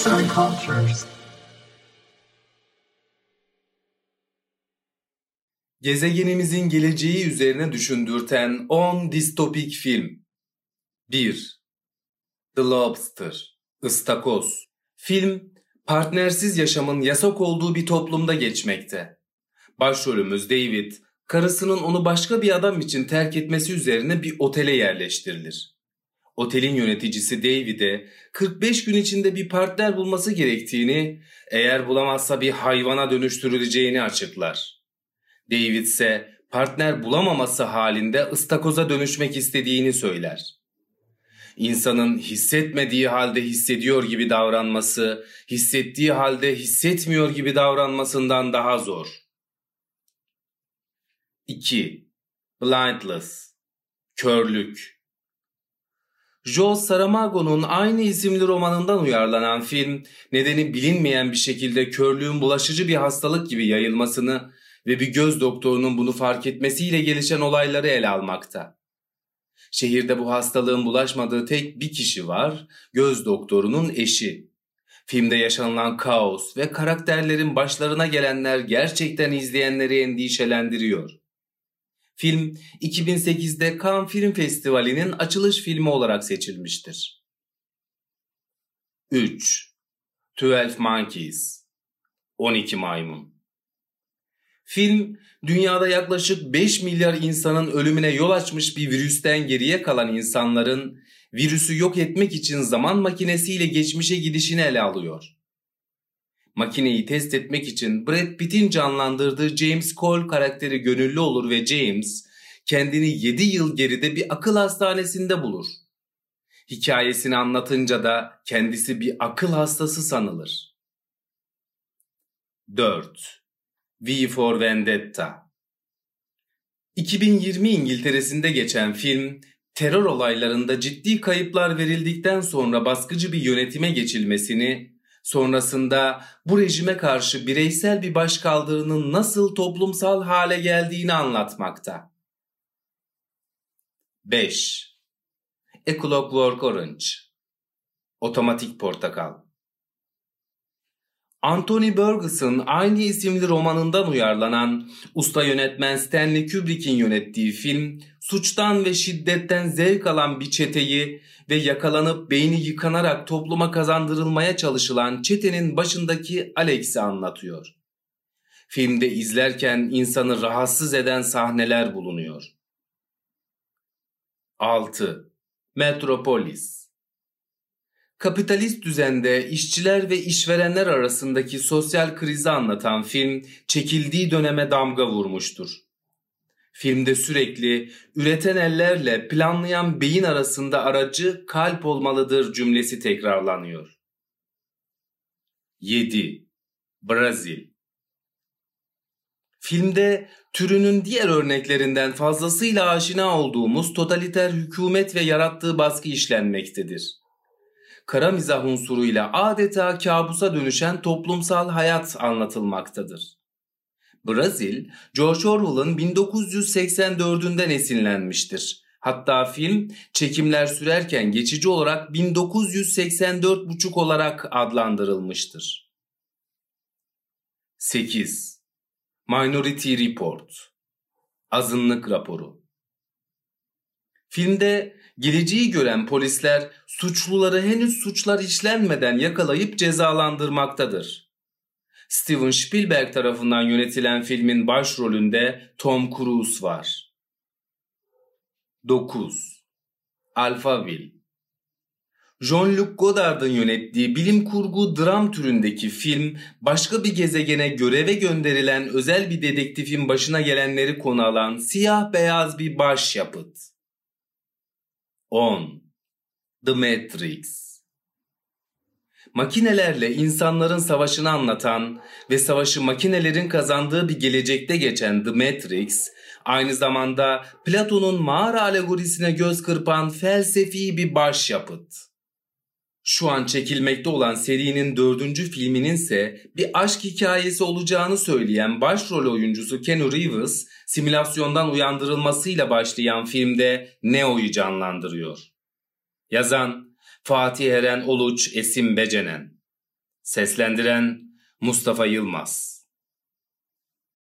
Arts and Cultures. Gezegenimizin geleceği üzerine düşündürten 10 distopik film. 1. The Lobster, Istakoz. Film, partnersiz yaşamın yasak olduğu bir toplumda geçmekte. Başrolümüz David, karısının onu başka bir adam için terk etmesi üzerine bir otele yerleştirilir. Otelin yöneticisi David'e 45 gün içinde bir partner bulması gerektiğini, eğer bulamazsa bir hayvana dönüştürüleceğini açıklar. David ise partner bulamaması halinde ıstakoza dönüşmek istediğini söyler. İnsanın hissetmediği halde hissediyor gibi davranması, hissettiği halde hissetmiyor gibi davranmasından daha zor. 2. Blindless Körlük Joe Saramago'nun aynı isimli romanından uyarlanan film, nedeni bilinmeyen bir şekilde körlüğün bulaşıcı bir hastalık gibi yayılmasını ve bir göz doktorunun bunu fark etmesiyle gelişen olayları ele almakta. Şehirde bu hastalığın bulaşmadığı tek bir kişi var, göz doktorunun eşi. Filmde yaşanılan kaos ve karakterlerin başlarına gelenler gerçekten izleyenleri endişelendiriyor. Film 2008'de Cannes Film Festivali'nin açılış filmi olarak seçilmiştir. 3. Twelve Monkeys 12 Maymun Film, dünyada yaklaşık 5 milyar insanın ölümüne yol açmış bir virüsten geriye kalan insanların virüsü yok etmek için zaman makinesiyle geçmişe gidişini ele alıyor. Makineyi test etmek için Brad Pitt'in canlandırdığı James Cole karakteri gönüllü olur ve James kendini 7 yıl geride bir akıl hastanesinde bulur. Hikayesini anlatınca da kendisi bir akıl hastası sanılır. 4. V for Vendetta 2020 İngiltere'sinde geçen film, terör olaylarında ciddi kayıplar verildikten sonra baskıcı bir yönetime geçilmesini, sonrasında bu rejime karşı bireysel bir başkaldırının nasıl toplumsal hale geldiğini anlatmakta. 5. A Orange Otomatik Portakal Anthony Burgess'ın aynı isimli romanından uyarlanan usta yönetmen Stanley Kubrick'in yönettiği film, suçtan ve şiddetten zevk alan bir çeteyi ve yakalanıp beyni yıkanarak topluma kazandırılmaya çalışılan çetenin başındaki Alex'i anlatıyor. Filmde izlerken insanı rahatsız eden sahneler bulunuyor. 6. Metropolis Kapitalist düzende işçiler ve işverenler arasındaki sosyal krizi anlatan film çekildiği döneme damga vurmuştur. Filmde sürekli üreten ellerle planlayan beyin arasında aracı kalp olmalıdır cümlesi tekrarlanıyor. 7. Brazil Filmde türünün diğer örneklerinden fazlasıyla aşina olduğumuz totaliter hükümet ve yarattığı baskı işlenmektedir kara mizah unsuruyla adeta kabusa dönüşen toplumsal hayat anlatılmaktadır. Brazil, George Orwell'ın 1984'ünden esinlenmiştir. Hatta film çekimler sürerken geçici olarak 1984,5 olarak adlandırılmıştır. 8. Minority Report Azınlık raporu Filmde geleceği gören polisler suçluları henüz suçlar işlenmeden yakalayıp cezalandırmaktadır. Steven Spielberg tarafından yönetilen filmin başrolünde Tom Cruise var. 9. Alphaville Jean-Luc Godard'ın yönettiği bilim kurgu dram türündeki film başka bir gezegene göreve gönderilen özel bir dedektifin başına gelenleri konu alan siyah beyaz bir başyapıt. 10. The Matrix Makinelerle insanların savaşını anlatan ve savaşı makinelerin kazandığı bir gelecekte geçen The Matrix, aynı zamanda Platon'un mağara alegorisine göz kırpan felsefi bir başyapıt. Şu an çekilmekte olan serinin dördüncü filminin ise bir aşk hikayesi olacağını söyleyen başrol oyuncusu Keanu Reeves, simülasyondan uyandırılmasıyla başlayan filmde Neo'yu canlandırıyor. Yazan Fatih Eren Oluç Esim Becenen Seslendiren Mustafa Yılmaz